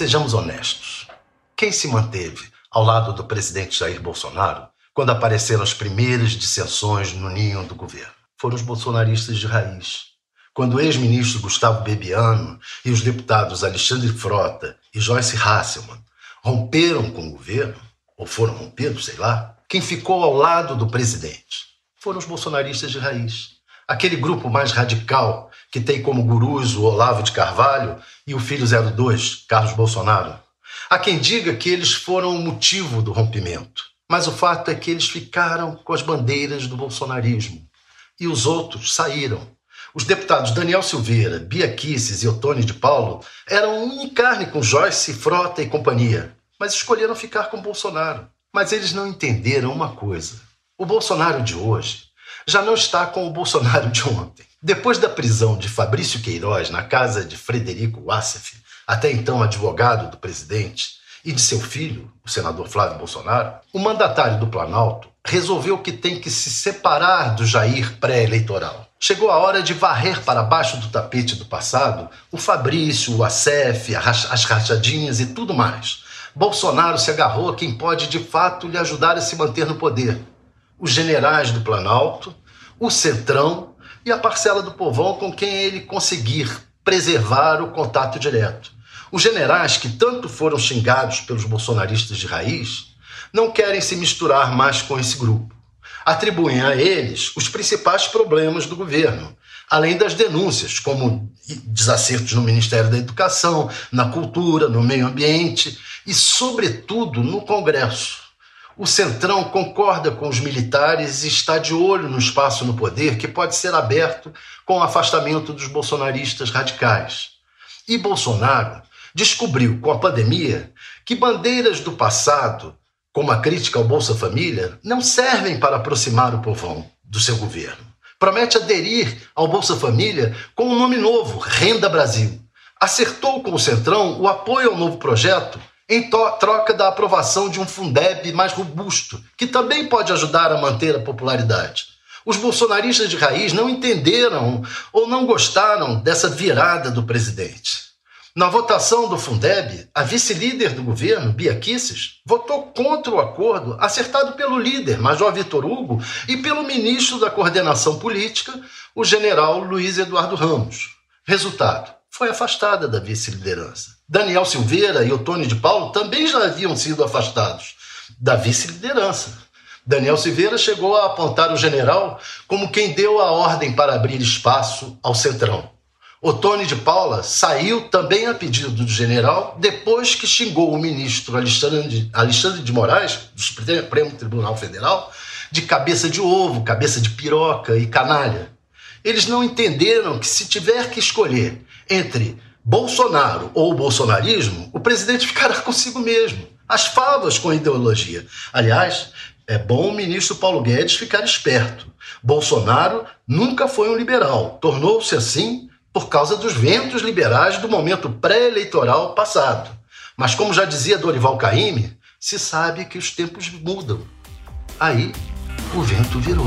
Sejamos honestos. Quem se manteve ao lado do presidente Jair Bolsonaro quando apareceram as primeiras dissensões no ninho do governo? Foram os bolsonaristas de raiz. Quando o ex-ministro Gustavo Bebiano e os deputados Alexandre Frota e Joyce Hasselmann romperam com o governo, ou foram rompidos, sei lá, quem ficou ao lado do presidente foram os bolsonaristas de raiz. Aquele grupo mais radical que tem como gurus o Olavo de Carvalho e o filho 02, Carlos Bolsonaro. Há quem diga que eles foram o motivo do rompimento, mas o fato é que eles ficaram com as bandeiras do bolsonarismo e os outros saíram. Os deputados Daniel Silveira, Bia Kisses e Otônio de Paulo eram um em carne com Joyce, Frota e companhia, mas escolheram ficar com Bolsonaro. Mas eles não entenderam uma coisa. O Bolsonaro de hoje já não está com o Bolsonaro de ontem. Depois da prisão de Fabrício Queiroz na casa de Frederico Wassef, até então advogado do presidente, e de seu filho, o senador Flávio Bolsonaro, o mandatário do Planalto resolveu que tem que se separar do Jair pré-eleitoral. Chegou a hora de varrer para baixo do tapete do passado o Fabrício, o Acef, as rachadinhas e tudo mais. Bolsonaro se agarrou a quem pode de fato lhe ajudar a se manter no poder: os generais do Planalto, o Centrão e a parcela do povão com quem ele conseguir preservar o contato direto. Os generais que tanto foram xingados pelos bolsonaristas de raiz não querem se misturar mais com esse grupo. Atribuem a eles os principais problemas do governo, além das denúncias, como desacertos no Ministério da Educação, na cultura, no meio ambiente e, sobretudo, no Congresso. O Centrão concorda com os militares e está de olho no espaço no poder que pode ser aberto com o afastamento dos bolsonaristas radicais. E Bolsonaro descobriu com a pandemia que bandeiras do passado, como a crítica ao Bolsa Família, não servem para aproximar o povão do seu governo. Promete aderir ao Bolsa Família com um nome novo, Renda Brasil. Acertou com o Centrão o apoio ao novo projeto em troca da aprovação de um Fundeb mais robusto, que também pode ajudar a manter a popularidade. Os bolsonaristas de raiz não entenderam ou não gostaram dessa virada do presidente. Na votação do Fundeb, a vice-líder do governo, Bia Kisses, votou contra o acordo acertado pelo líder, Major Vitor Hugo, e pelo ministro da Coordenação Política, o general Luiz Eduardo Ramos. Resultado: foi afastada da vice-liderança. Daniel Silveira e Otônio de Paulo também já haviam sido afastados da vice-liderança. Daniel Silveira chegou a apontar o general como quem deu a ordem para abrir espaço ao Centrão. Otônio de Paula saiu também a pedido do general depois que xingou o ministro Alexandre, de Moraes, do Supremo Tribunal Federal, de cabeça de ovo, cabeça de piroca e canalha. Eles não entenderam que se tiver que escolher entre Bolsonaro ou bolsonarismo, o presidente ficará consigo mesmo. As favas com ideologia. Aliás, é bom o ministro Paulo Guedes ficar esperto. Bolsonaro nunca foi um liberal, tornou-se assim por causa dos ventos liberais do momento pré-eleitoral passado. Mas, como já dizia Dorival Caymmi, se sabe que os tempos mudam. Aí, o vento virou.